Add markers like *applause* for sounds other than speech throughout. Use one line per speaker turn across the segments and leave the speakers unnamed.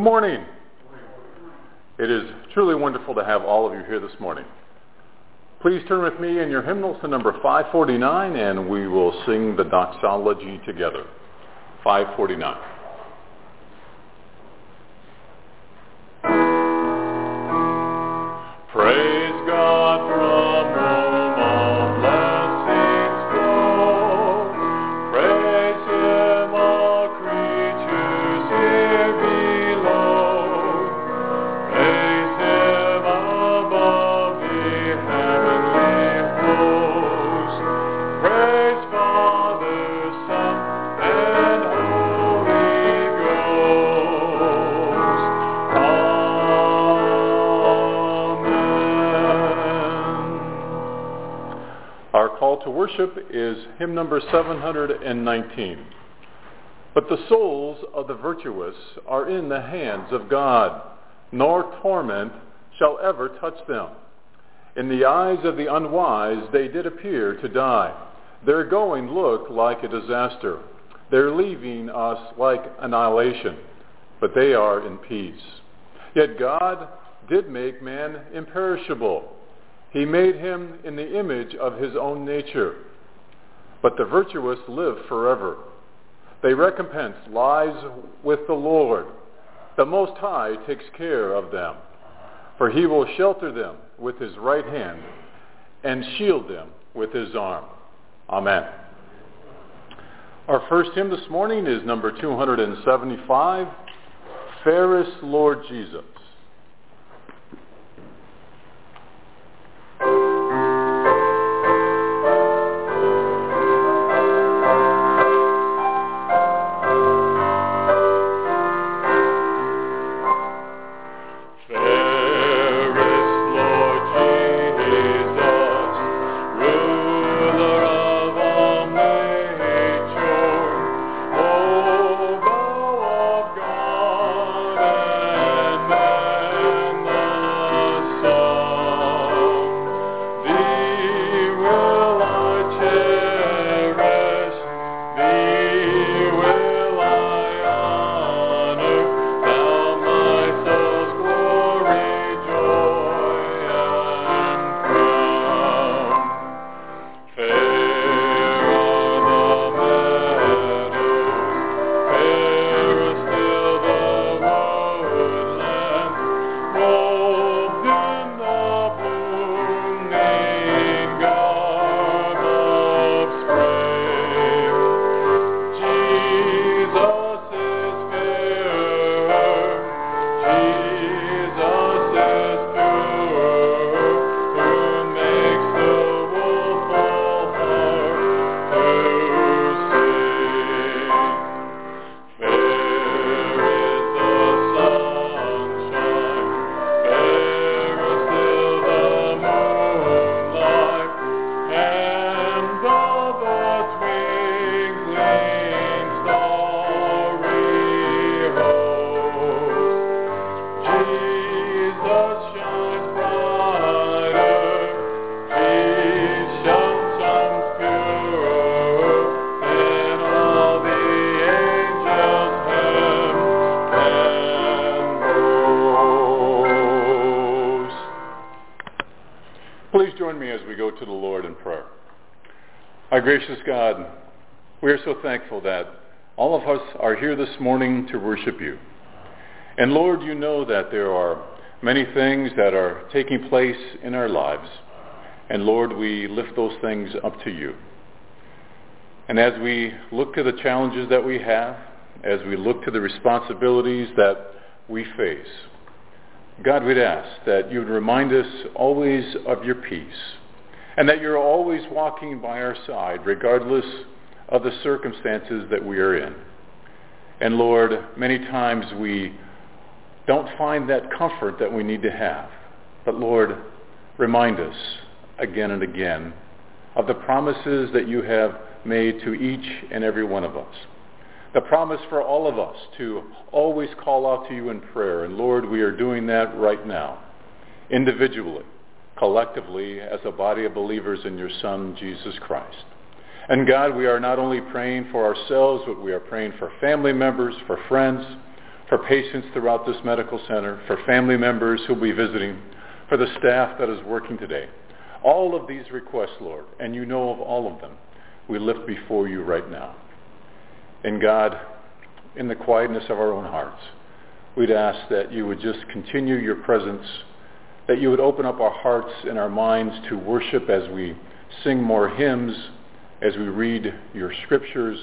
Good morning. It is truly wonderful to have all of you here this morning. Please turn with me in your hymnals to number 549 and we will sing the doxology together. 549. Worship is hymn number 719. But the souls of the virtuous are in the hands of God, nor torment shall ever touch them. In the eyes of the unwise they did appear to die. Their going looked like a disaster. Their leaving us like annihilation. But they are in peace. Yet God did make man imperishable. He made him in the image of his own nature. But the virtuous live forever. They recompense lives with the Lord. The Most High takes care of them. For he will shelter them with his right hand and shield them with his arm. Amen. Our first hymn this morning is number 275, Fairest Lord Jesus. Go to the Lord in prayer. Our gracious God, we are so thankful that all of us are here this morning to worship you. And Lord, you know that there are many things that are taking place in our lives. And Lord, we lift those things up to you. And as we look to the challenges that we have, as we look to the responsibilities that we face, God, we'd ask that you would remind us always of your peace and that you're always walking by our side regardless of the circumstances that we are in. And Lord, many times we don't find that comfort that we need to have. But Lord, remind us again and again of the promises that you have made to each and every one of us. The promise for all of us to always call out to you in prayer. And Lord, we are doing that right now, individually, collectively, as a body of believers in your Son, Jesus Christ. And God, we are not only praying for ourselves, but we are praying for family members, for friends,
for patients throughout this medical center, for family members who'll be visiting, for the staff that is working today. All of these requests, Lord, and you know of all of them, we lift before you right now. And God, in the quietness of our own hearts, we'd ask that you would just continue your presence, that you would open up our hearts and our minds to worship as we sing more hymns, as we read your scriptures,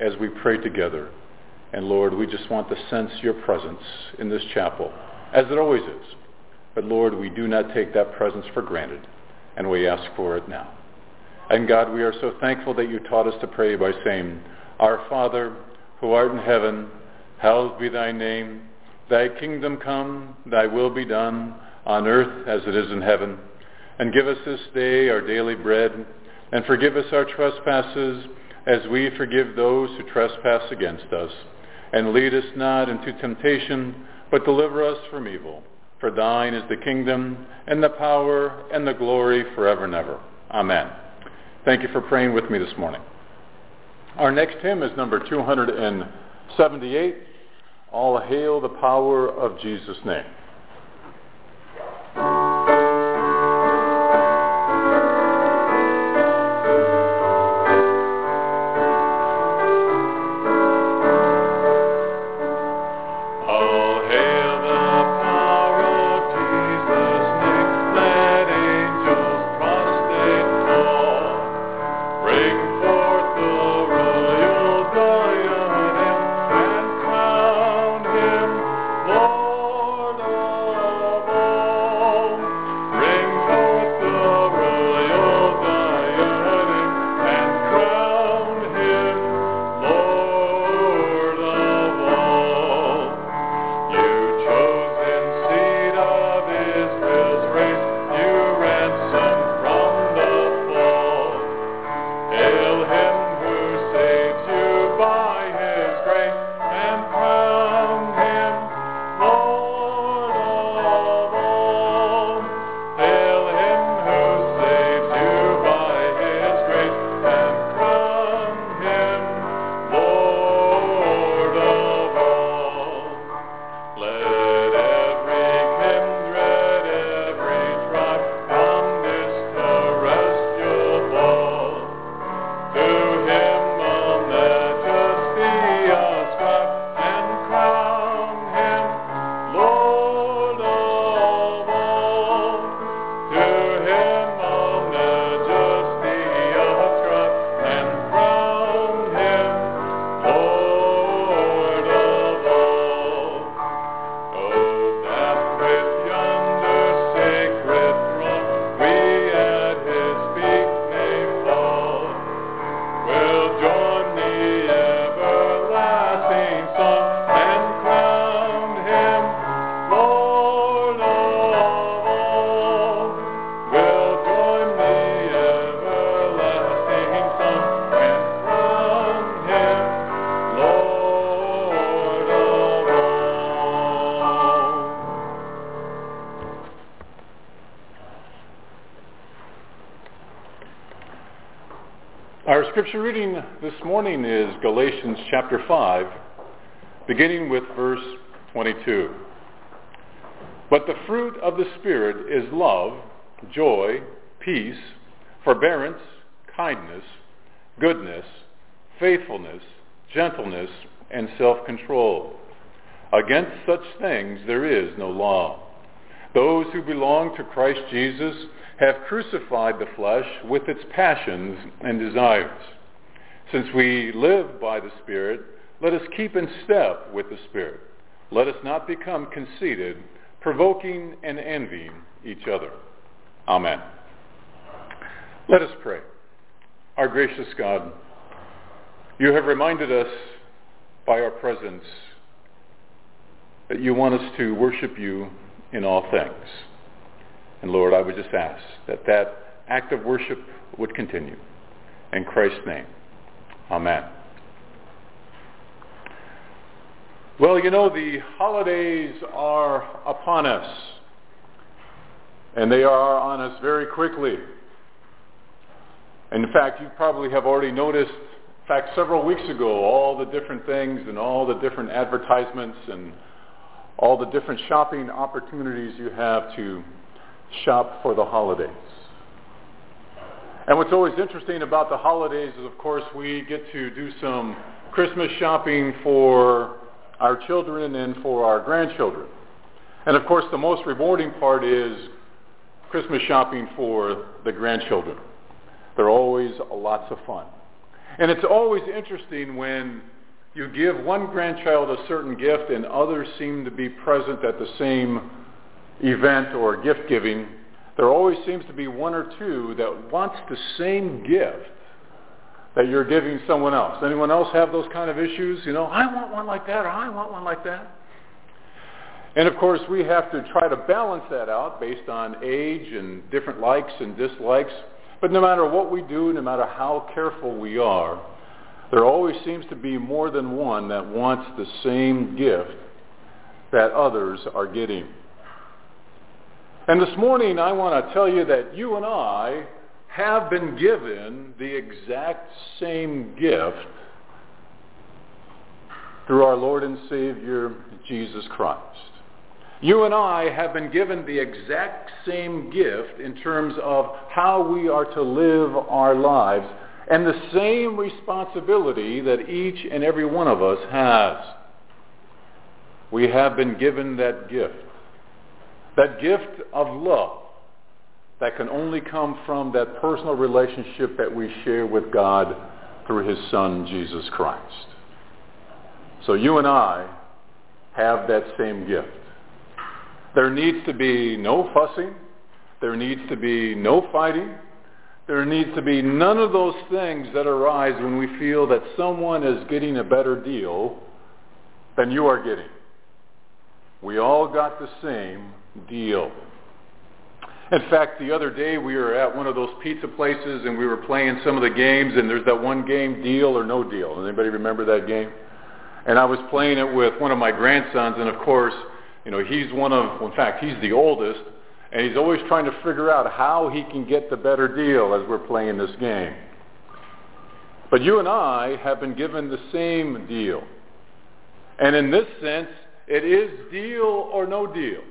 as we pray together. And Lord, we just want to sense your presence in this chapel, as it always is. But Lord, we do not take that presence for granted, and we ask for it now. And God, we are so thankful that you taught us to pray by saying, Our Father, who art in heaven, hallowed be thy name. Thy kingdom come, thy will be done, on earth as it is in heaven. And give us this day our daily bread, and forgive us our trespasses, as we forgive those who trespass against us. And lead us not into temptation, but deliver us from evil. For thine is the kingdom, and the power, and the glory forever and ever. Amen. Thank you for praying with me this morning. Our next hymn is number 278, All Hail the Power of Jesus' Name. Scripture reading this morning is Galatians chapter 5, beginning with verse 22. But the fruit of the Spirit is love, joy, peace, forbearance, kindness, goodness, faithfulness, gentleness, and self-control. Against such things there is no law. Those who belong to Christ Jesus have crucified the flesh with its passions and desires. Since we live by the Spirit, let us keep in step with the Spirit. Let us not become conceited, provoking and envying each other. Amen. Let us pray. Our gracious God, you have reminded us by our presence that you want us to worship you in all things. And Lord, I would just ask that that act of worship would continue. In Christ's name, amen. Well, you know, the holidays are upon us. And they are on us very quickly. In fact, you probably have already noticed in fact, several weeks ago, all the different things and all the different advertisements and all the different shopping opportunities you have to shop for the holidays. And what's always interesting about the holidays is, of course, we get to do some Christmas shopping for our children and for our grandchildren. And of course, the most rewarding part is Christmas shopping for the grandchildren. They're always lots of fun. And it's always interesting when you give one grandchild a certain gift and others seem to be present at the same event or gift giving. There always seems to be one or two that wants the same gift that you're giving someone else. Anyone else have those kind of issues? You know, I want one like that or I want one like that. And of course, we have to try to balance that out based on age and different likes and dislikes. But no matter what we do, no matter how careful we are, there always seems to be more than one that wants the same gift that others are getting. And this morning I want to tell you that you and I have been given the exact same gift through our Lord and Savior, Jesus Christ. You and I have been given the exact same gift in terms of how we are to live our lives and the same responsibility that each and every one of us has. We have been given that gift. That gift of love that can only come from that personal relationship that we share with God through his Son, Jesus Christ. So you and I have that same gift. There needs to be no fussing. There needs to be no fighting. There needs to be none of those things that arise when we feel that someone is getting a better deal than you are getting. We all got the same deal. In fact, the other day we were at one of those pizza places and we were playing some of the games and there's that one game, deal or no deal. Anybody remember that game? And I was playing it with one of my grandsons and of course, you know, he's one of, in fact, he's the oldest and he's always trying to figure out how he can get the better deal as we're playing this game. But you and I have been given the same deal. And in this sense, it is deal or no deal.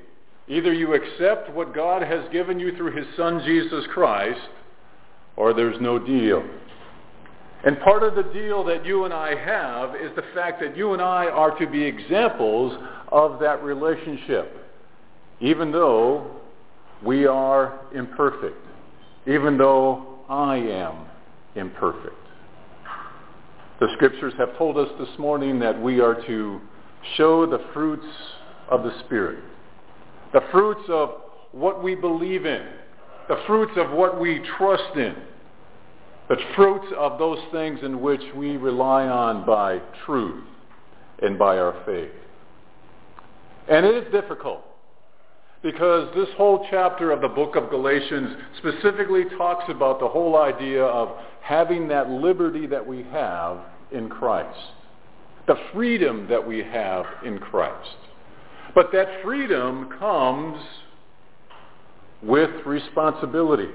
Either you accept what God has given you through his son Jesus Christ, or there's no deal. And part of the deal that you and I have is the fact that you and I are to be examples of that relationship, even though we are imperfect, even though I am imperfect. The scriptures have told us this morning that we are to show the fruits of the Spirit the fruits of what we believe in, the fruits of what we trust in, the fruits of those things in which we rely on by truth and by our faith. And it is difficult because this whole chapter of the book of Galatians specifically talks about the whole idea of having that liberty that we have in Christ, the freedom that we have in Christ. But that freedom comes with responsibility.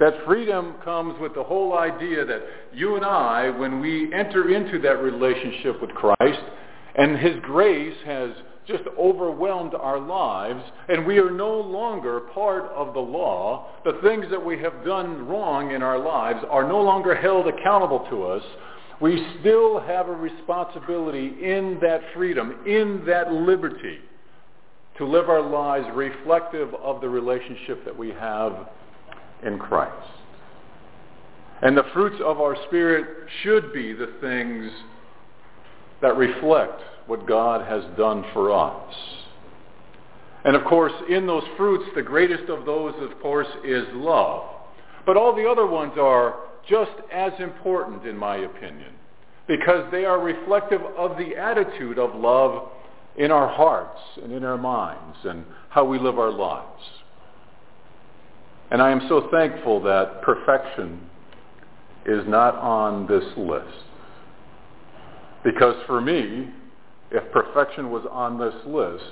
That freedom comes with the whole idea that you and I, when we enter into that relationship with Christ, and his grace has just overwhelmed our lives, and we are no longer part of the law. The things that we have done wrong in our lives are no longer held accountable to us we still have a responsibility in that freedom, in that liberty, to live our lives reflective of the relationship that we have in Christ. And the fruits of our Spirit should be the things that reflect what God has done for us. And of course, in those fruits, the greatest of those, of course, is love. But all the other ones are just as important in my opinion because they are reflective of the attitude of love in our hearts and in our minds and how we live our lives. And I am so thankful that perfection is not on this list. Because for me, if perfection was on this list,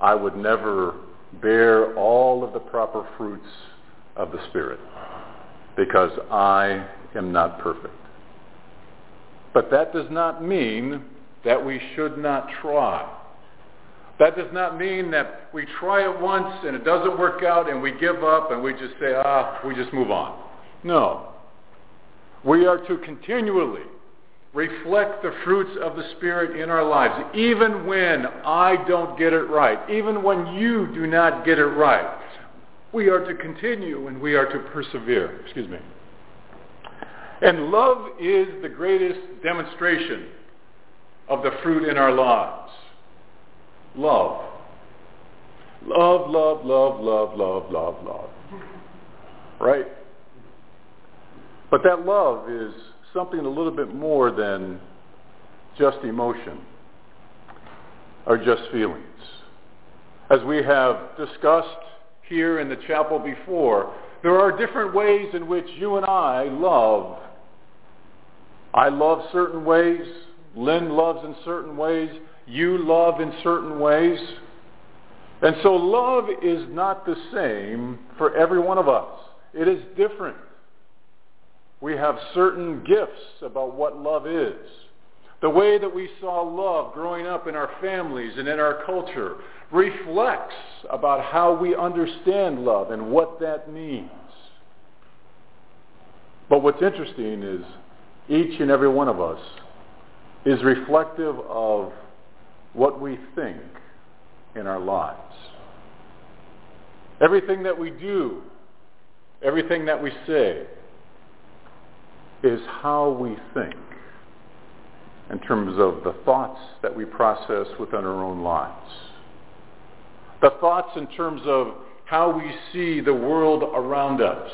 I would never bear all of the proper fruits of the Spirit because I am not perfect. But that does not mean that we should not try. That does not mean that we try it once and it doesn't work out and we give up and we just say, ah, we just move on. No. We are to continually reflect the fruits of the Spirit in our lives, even when I don't get it right, even when you do not get it right. We are to continue and we are to persevere. Excuse me. And love is the greatest demonstration of the fruit in our lives. Love. Love, love, love, love, love, love, love. Right? But that love is something a little bit more than just emotion or just feelings. As we have discussed here in the chapel before, there are different ways in which you and I love. I love certain ways. Lynn loves in certain ways. You love in certain ways. And so love is not the same for every one of us. It is different. We have certain gifts about what love is. The way that we saw love growing up in our families and in our culture reflects about how we understand love and what that means. But what's interesting is each and every one of us is reflective of what we think in our lives. Everything that we do, everything that we say, is how we think in terms of the thoughts that we process within our own lives. The thoughts in terms of how we see the world around us.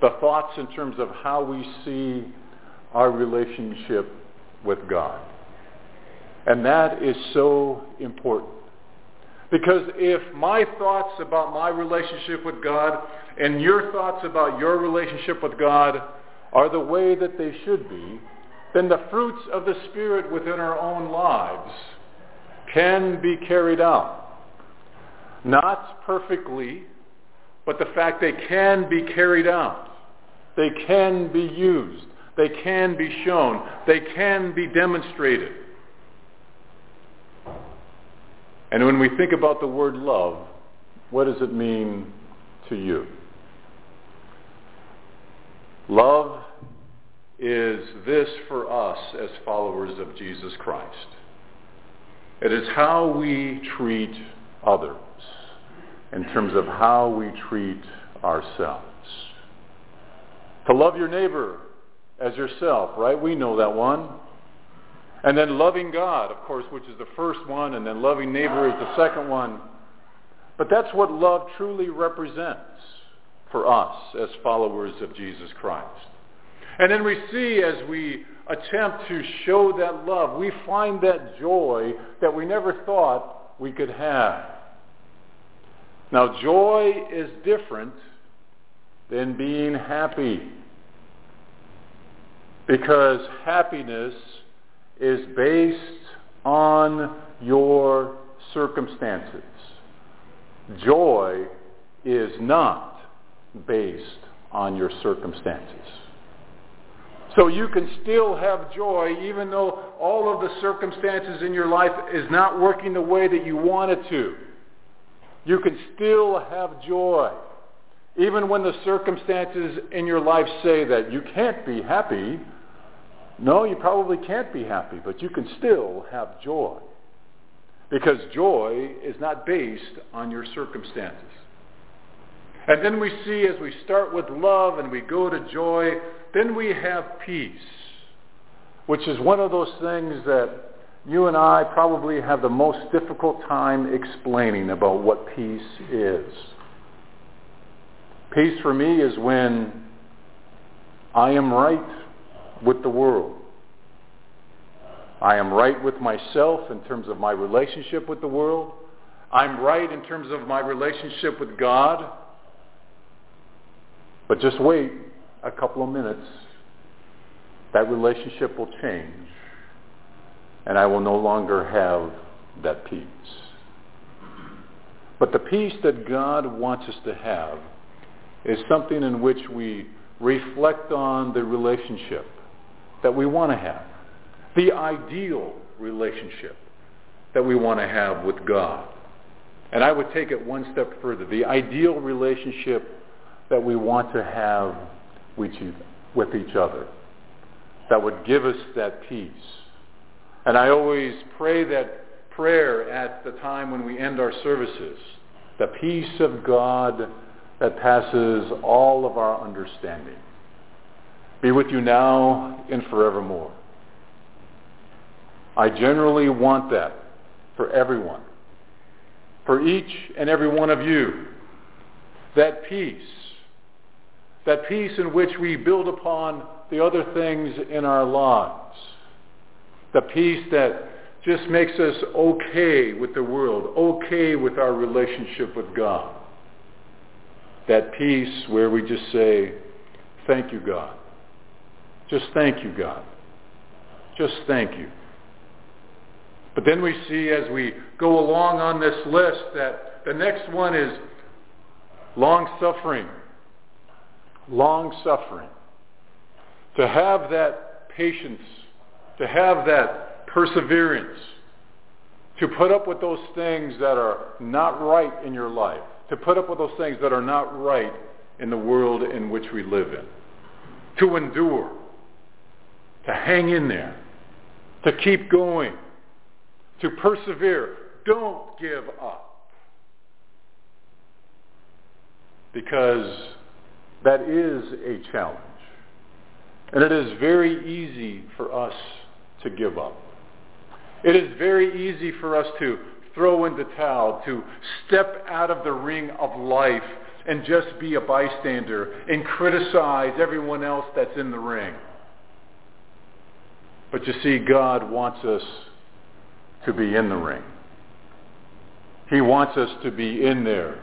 The thoughts in terms of how we see our relationship with God. And that is so important. Because if my thoughts about my relationship with God and your thoughts about your relationship with God are the way that they should be, then the fruits of the Spirit within our own lives can be carried out. Not perfectly, but the fact they can be carried out. They can be used. They can be shown. They can be demonstrated. And when we think about the word love, what does it mean to you? Love is this for us as followers of Jesus Christ. It is how we treat others in terms of how we treat ourselves. To love your neighbor as yourself, right? We know that one. And then loving God, of course, which is the first one, and then loving neighbor is the second one. But that's what love truly represents for us as followers of Jesus Christ. And then we see as we attempt to show that love, we find that joy that we never thought we could have. Now, joy is different than being happy. Because happiness is based on your circumstances. Joy is not based on your circumstances. So you can still have joy even though all of the circumstances in your life is not working the way that you want it to. You can still have joy. Even when the circumstances in your life say that you can't be happy, no, you probably can't be happy, but you can still have joy. Because joy is not based on your circumstances. And then we see as we start with love and we go to joy, then we have peace, which is one of those things that you and I probably have the most difficult time explaining about what peace is. Peace for me is when I am right with the world. I am right with myself in terms of my relationship with the world. I'm right in terms of my relationship with God. But just wait a couple of minutes. That relationship will change. And I will no longer have that peace. But the peace that God wants us to have is something in which we reflect on the relationship that we want to have. The ideal relationship that we want to have with God. And I would take it one step further. The ideal relationship that we want to have with each other. That would give us that peace. And I always pray that prayer at the time when we end our services. The peace of God that passes all of our understanding. Be with you now and forevermore. I generally want that for everyone, for each and every one of you. That peace, that peace in which we build upon the other things in our lives. The peace that just makes us okay with the world, okay with our relationship with God. That peace where we just say, thank you, God. Just thank you, God. Just thank you. But then we see as we go along on this list that the next one is long-suffering. Long-suffering. To have that patience, to have that perseverance, to put up with those things that are not right in your life, to put up with those things that are not right in the world in which we live in, to endure, to hang in there, to keep going, to persevere. Don't give up. Because that is a challenge. And it is very easy for us to give up. It is very easy for us to throw in the towel, to step out of the ring of life and just be a bystander and criticize everyone else that's in the ring. But you see, God wants us to be in the ring. He wants us to be in there,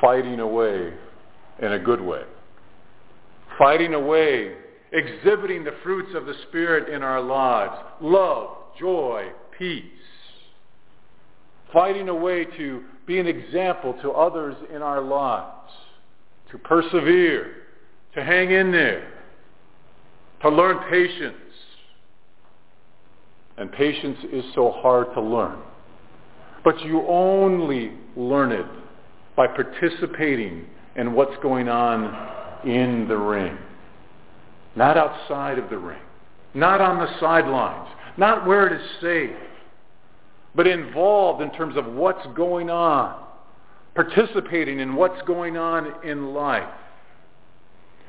fighting away in a good way. Fighting away, exhibiting the fruits of the Spirit in our lives. Love, joy, peace. Fighting way to be an example to others in our lives. To persevere, to hang in there, to learn patience, and patience is so hard to learn. But you only learn it by participating in what's going on in the ring. Not outside of the ring. Not on the sidelines. Not where it is safe. But involved in terms of what's going on. Participating in what's going on in life.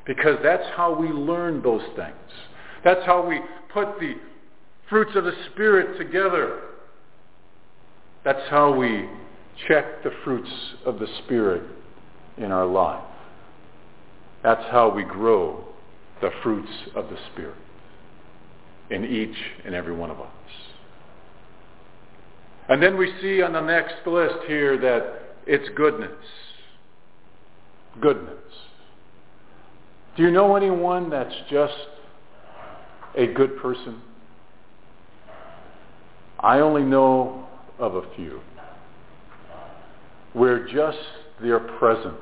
Because that's how we learn those things. That's how we put the fruits of the Spirit together. That's how we check the fruits of the Spirit in our life. That's how we grow the fruits of the Spirit in each and every one of us. And then we see on the next list here that it's goodness. Goodness. Do you know anyone that's just a good person? I only know of a few where just their presence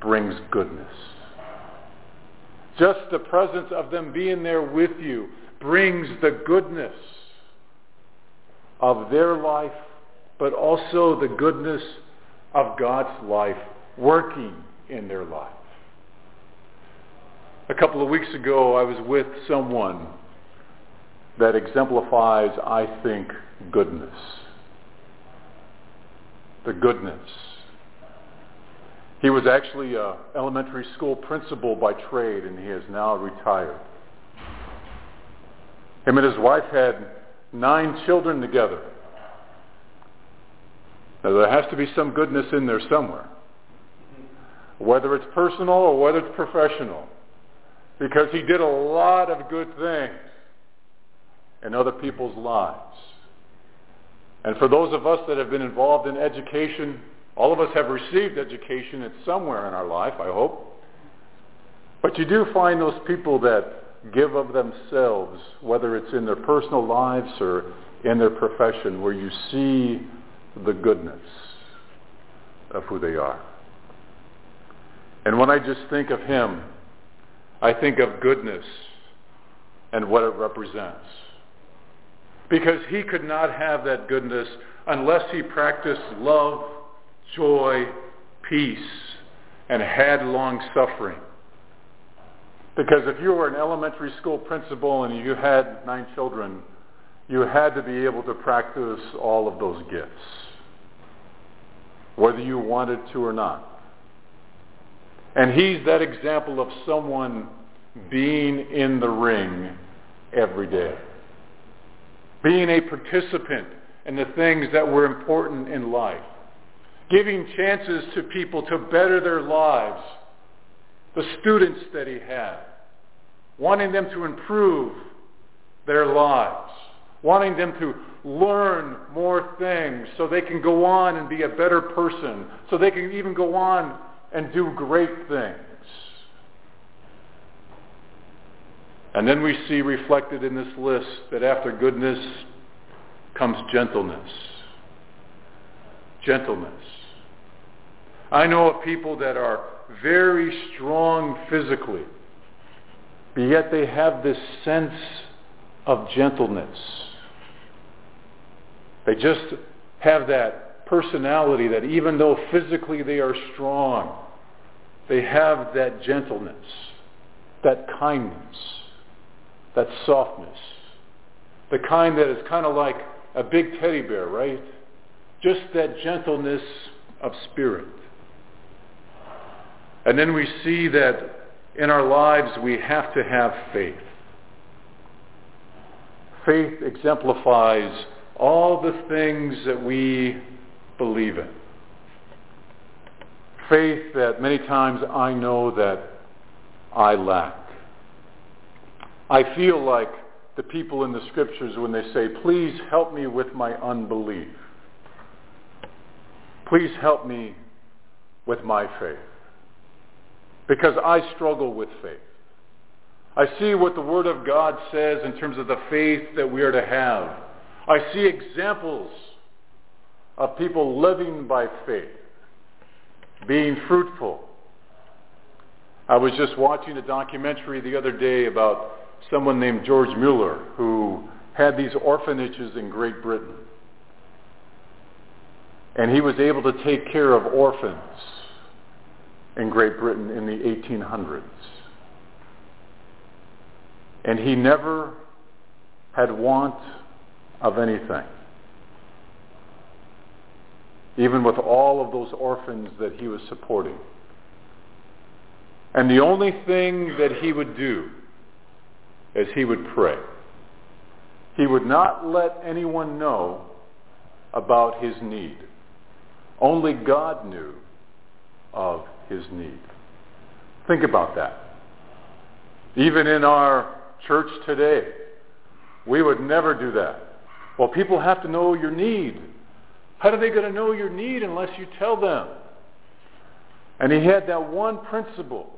brings goodness. Just the presence of them being there with you brings the goodness of their life, but also the goodness of God's life working in their life. A couple of weeks ago, I was with someone that exemplifies, I think, goodness. The goodness. He was actually an elementary school principal by trade, and he is now retired. Him and his wife had nine children together. Now, there has to be some goodness in there somewhere, whether it's personal or whether it's professional, because he did a lot of good things in other people's lives. And for those of us that have been involved in education, all of us have received education at somewhere in our life, I hope. But you do find those people that give of themselves, whether it's in their personal lives or in their profession, where you see the goodness of who they are. And when I just think of him, I think of goodness and what it represents. Because he could not have that goodness unless he practiced love, joy, peace, and had long suffering. Because if you were an elementary school principal and you had nine children, you had to be able to practice all of those gifts, whether you wanted to or not. And he's that example of someone being in the ring every day. Being a participant in the things that were important in life. Giving chances to people to better their lives. The students that he had. Wanting them to improve their lives. Wanting them to learn more things so they can go on and be a better person. So they can even go on and do great things. And then we see reflected in this list that after goodness comes gentleness. Gentleness. I know of people that are very strong physically, but yet they have this sense of gentleness. They just have that personality that even though physically they are strong, they have that gentleness, that kindness, that softness. The kind that is kind of like a big teddy bear, right? Just that gentleness of spirit. And then we see that in our lives we have to have faith. Faith exemplifies all the things that we believe in. Faith that many times I know that I lack. I feel like the people in the scriptures when they say, please help me with my unbelief. Please help me with my faith. Because I struggle with faith. I see what the Word of God says in terms of the faith that we are to have. I see examples of people living by faith, being fruitful. I was just watching a documentary the other day about someone named George Mueller who had these orphanages in Great Britain. And he was able to take care of orphans in Great Britain in the 1800s. And he never had want of anything. Even with all of those orphans that he was supporting. And the only thing that he would do as he would pray. He would not let anyone know about his need. Only God knew of his need. Think about that. Even in our church today, we would never do that. Well, people have to know your need. How are they going to know your need unless you tell them? And he had that one principle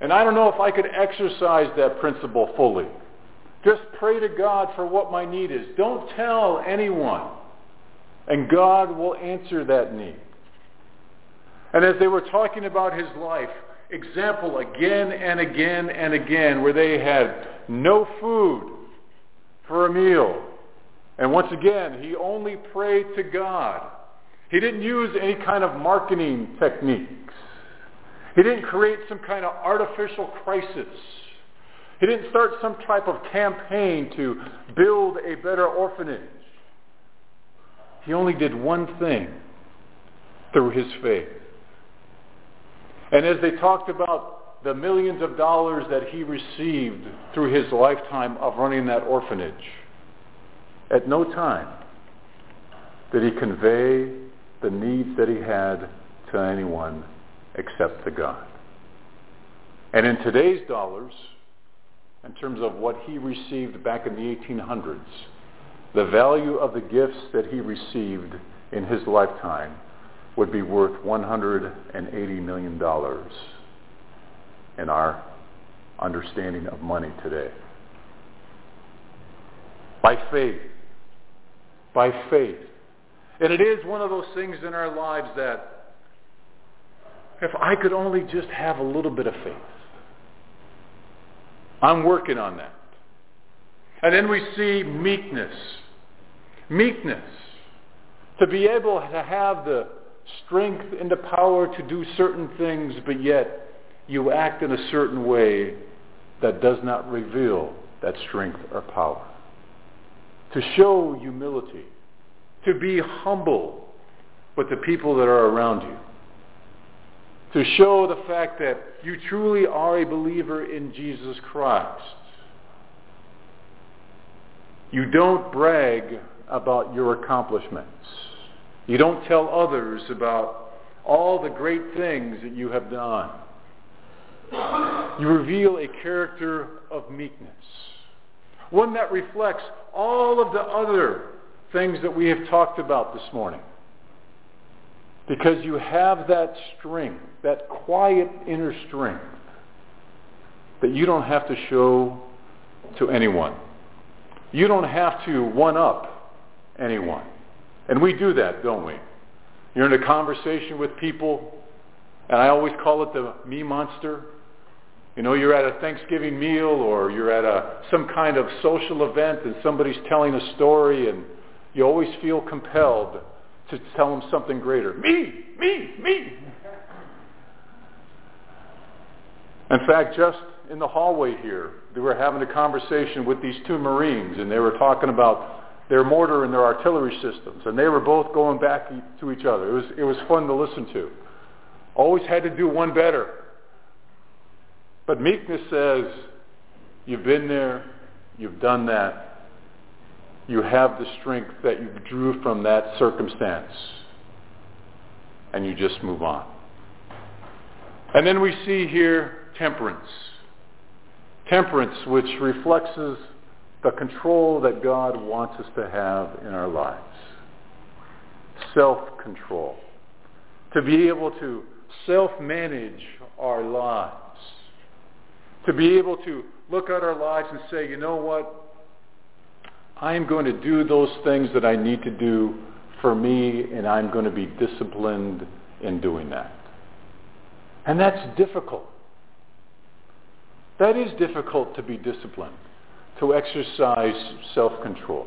and I don't know if I could exercise that principle fully. Just pray to God for what my need is. Don't tell anyone. And God will answer that need. And as they were talking about his life, example again and again and again where they had no food for a meal. And once again, he only prayed to God. He didn't use any kind of marketing techniques. He didn't create some kind of artificial crisis. He didn't start some type of campaign to build a better orphanage. He only did one thing through his faith. And as they talked about the millions of dollars that he received through his lifetime of running that orphanage, at no time did he convey the needs that he had to anyone except to God. And in today's dollars, in terms of what he received back in the 1800s, the value of the gifts that he received in his lifetime would be worth $180 million in our understanding of money today. By faith. By faith. And it is one of those things in our lives that if I could only just have a little bit of faith. I'm working on that. And then we see meekness. Meekness. To be able to have the strength and the power to do certain things, but yet you act in a certain way that does not reveal that strength or power. To show humility. To be humble with the people that are around you. To show the fact that you truly are a believer in Jesus Christ. You don't brag about your accomplishments. You don't tell others about all the great things that you have done. You reveal a character of meekness. One that reflects all of the other things that we have talked about this morning. Because you have that strength, that quiet inner strength that you don't have to show to anyone. You don't have to one-up anyone. And we do that, don't we? You're in a conversation with people, and I always call it the me monster. You know, you're at a Thanksgiving meal or you're at a, some kind of social event and somebody's telling a story and you always feel compelled to tell them something greater. Me, me, me. In fact, just in the hallway here, they were having a conversation with these two Marines and they were talking about their mortar and their artillery systems, and they were both going back to each other. It was, it was fun to listen to. Always had to do one better. But meekness says, you've been there, you've done that, you have the strength that you drew from that circumstance, and you just move on. And then we see here temperance. Temperance, which reflects the control that God wants us to have in our lives. Self-control. To be able to self-manage our lives. To be able to look at our lives and say, you know what? I'm going to do those things that I need to do for me, and I'm going to be disciplined in doing that. And that's difficult. That is difficult to be disciplined to exercise self-control.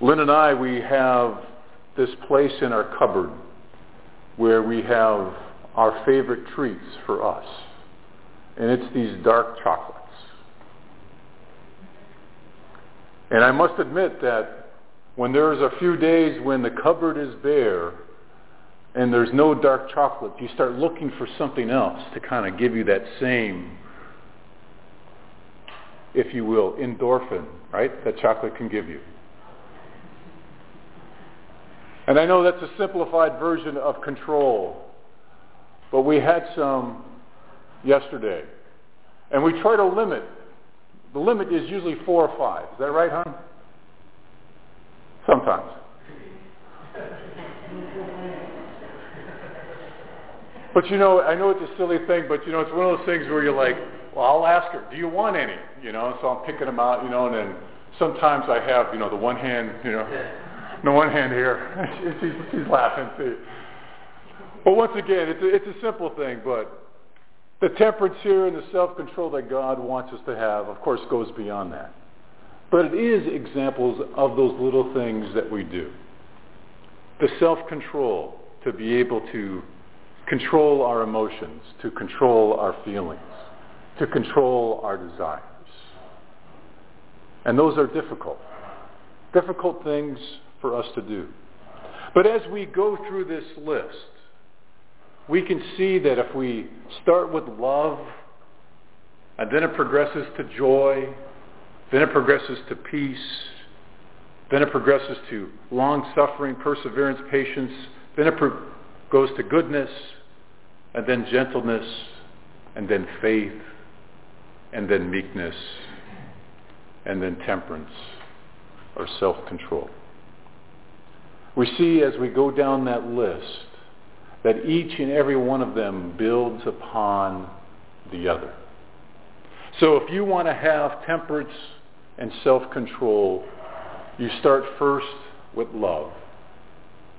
Lynn and I, we have this place in our cupboard where we have our favorite treats for us. And it's these dark chocolates. And I must admit that when there's a few days when the cupboard is bare and there's no dark chocolate, you start looking for something else to kind of give you that same if you will, endorphin, right, that chocolate can give you. And I know that's a simplified version of control, but we had some yesterday. And we try to limit. The limit is usually four or five. Is that right, hon? Sometimes. But you know, I know it's a silly thing, but you know, it's one of those things where you're like, well, I'll ask her, do you want any? You know, so I'm picking them out, you know, and then sometimes I have, you know, the one hand, you know, the one hand here. *laughs* she's, she's laughing, see. But once again, it's a, it's a simple thing, but the temperance here and the self-control that God wants us to have, of course, goes beyond that. But it is examples of those little things that we do. The self-control to be able to control our emotions, to control our feelings to control our desires. And those are difficult. Difficult things for us to do. But as we go through this list, we can see that if we start with love, and then it progresses to joy, then it progresses to peace, then it progresses to long-suffering, perseverance, patience, then it pro- goes to goodness, and then gentleness, and then faith, and then meekness, and then temperance or self-control. We see as we go down that list that each and every one of them builds upon the other. So if you want to have temperance and self-control, you start first with love.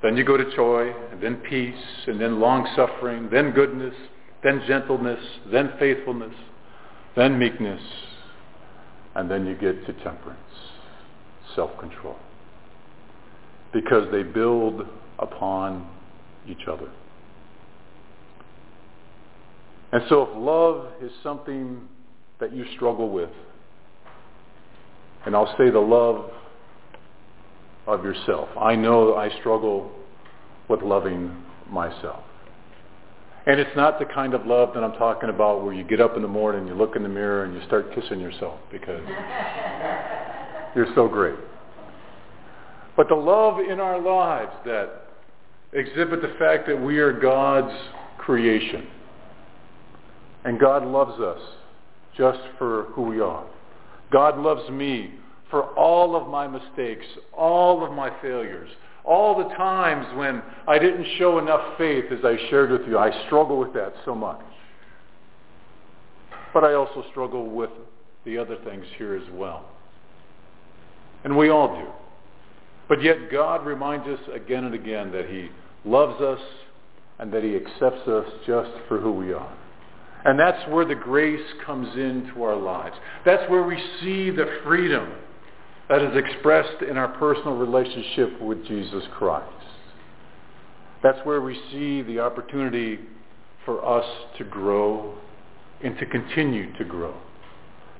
Then you go to joy, and then peace, and then long-suffering, then goodness, then gentleness, then faithfulness, then meekness, and then you get to temperance, self-control. Because they build upon each other. And so if love is something that you struggle with, and I'll say the love of yourself. I know I struggle with loving myself. And it's not the kind of love that I'm talking about where you get up in the morning, you look in the mirror, and you start kissing yourself because *laughs* you're so great. But the love in our lives that exhibit the fact that we are God's creation. And God loves us just for who we are. God loves me for all of my mistakes, all of my failures, all the times when I didn't show enough faith as I shared with you. I struggle with that so much. But I also struggle with the other things here as well. And we all do. But yet God reminds us again and again that he loves us and that he accepts us just for who we are. And that's where the grace comes into our lives. That's where we see the freedom that is expressed in our personal relationship with Jesus Christ. That's where we see the opportunity for us to grow and to continue to grow.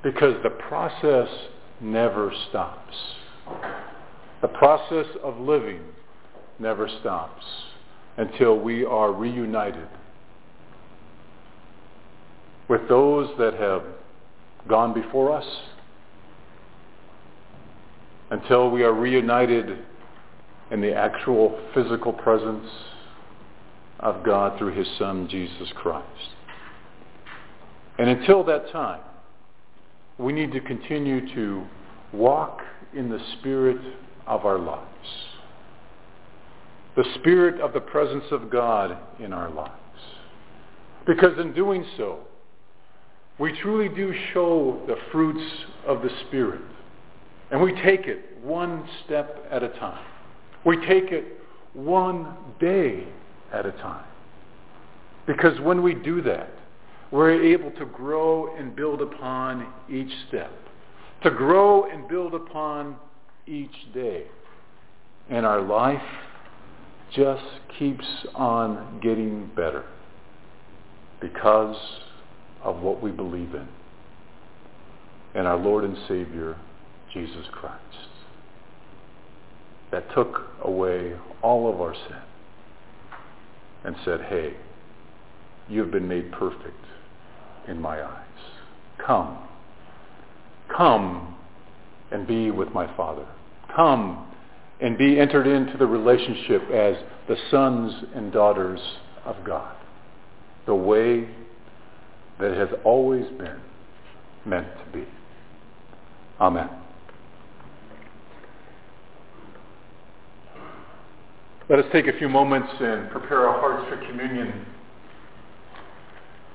Because the process never stops. The process of living never stops until we are reunited with those that have gone before us until we are reunited in the actual physical presence of God through his Son, Jesus Christ. And until that time, we need to continue to walk in the spirit of our lives. The spirit of the presence of God in our lives. Because in doing so, we truly do show the fruits of the Spirit. And we take it one step at a time. We take it one day at a time. Because when we do that, we're able to grow and build upon each step. To grow and build upon each day. And our life just keeps on getting better. Because of what we believe in. And our Lord and Savior, Jesus Christ. That took away all of our sin and said, hey, you've been made perfect in my eyes. Come. Come and be with my Father. Come and be entered into the relationship as the sons and daughters of God. The way that has always been meant to be. Amen. Let us take a few moments and prepare our hearts for communion.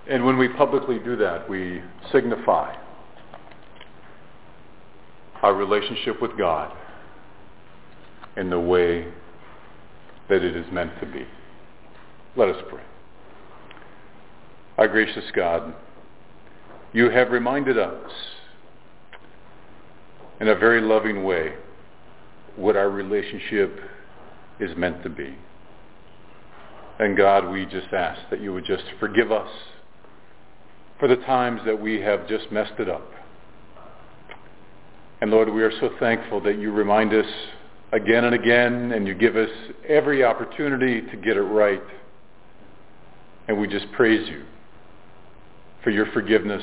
And when we publicly do that, we signify our relationship with God in the way that it is meant to be. Let us pray. Our gracious God, you have reminded us in a very loving way what our relationship is meant to be. And God, we just ask that you would just forgive us for the times that we have just messed it up. And Lord, we are so thankful that you remind us again and again and you give us every opportunity to get it right. And we just praise you for your forgiveness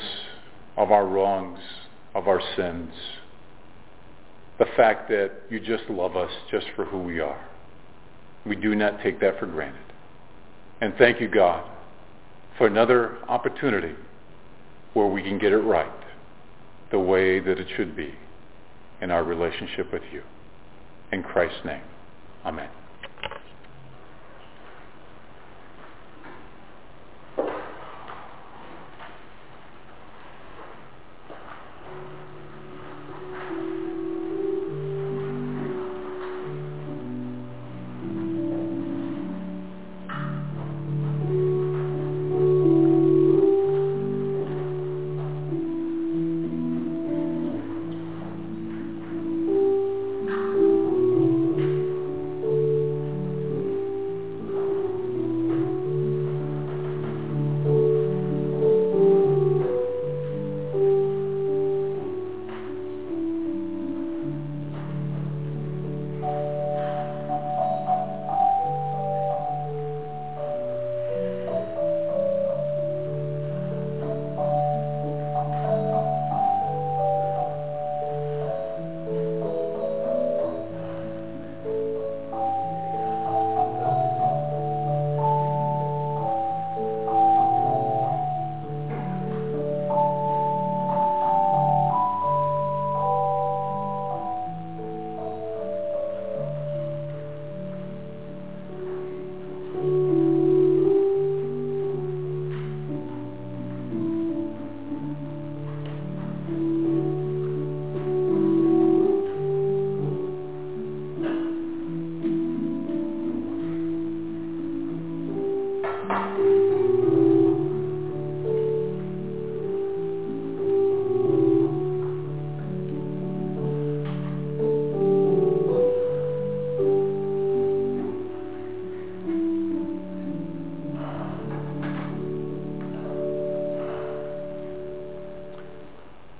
of our wrongs, of our sins. The fact that you just love us just for who we are. We do not take that for granted. And thank you, God, for another opportunity where we can get it right the way that it should be in our relationship with you. In Christ's name, amen.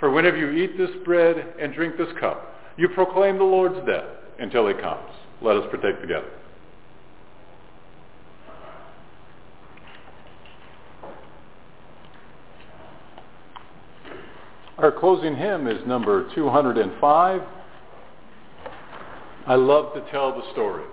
For whenever you eat this bread and drink this cup, you proclaim the Lord's death until he comes. Let us partake together. Our closing hymn is number 205. I love to tell the story.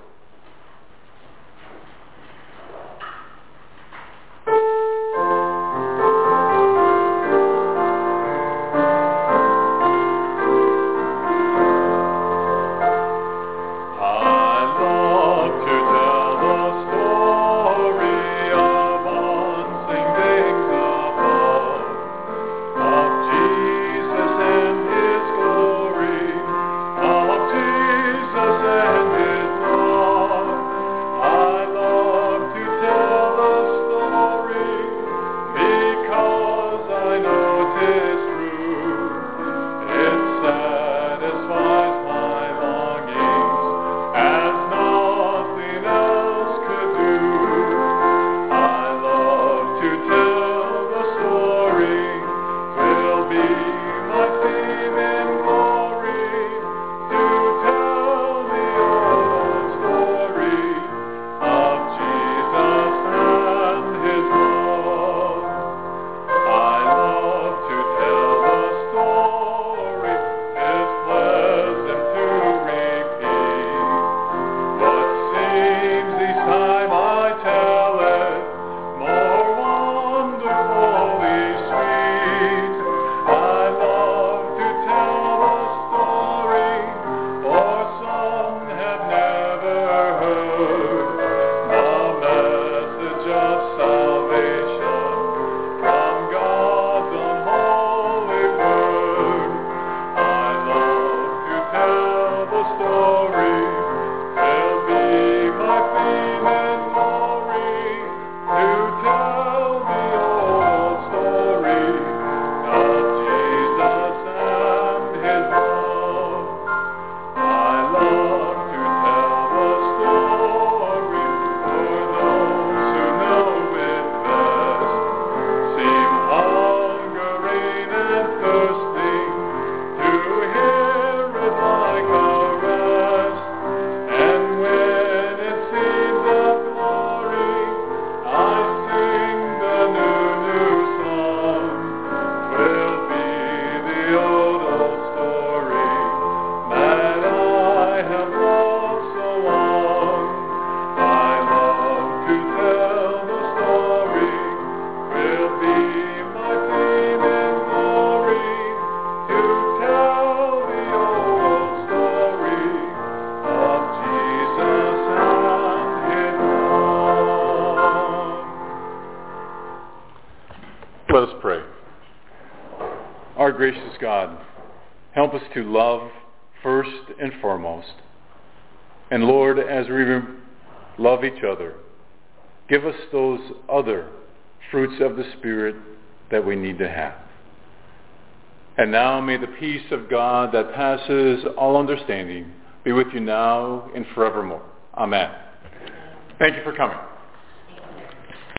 Gracious God, help us to love first and foremost. And Lord, as we love each other, give us those other fruits of the Spirit that we need to have. And now may the peace of God that passes all understanding be with you now and forevermore. Amen. Thank you for coming.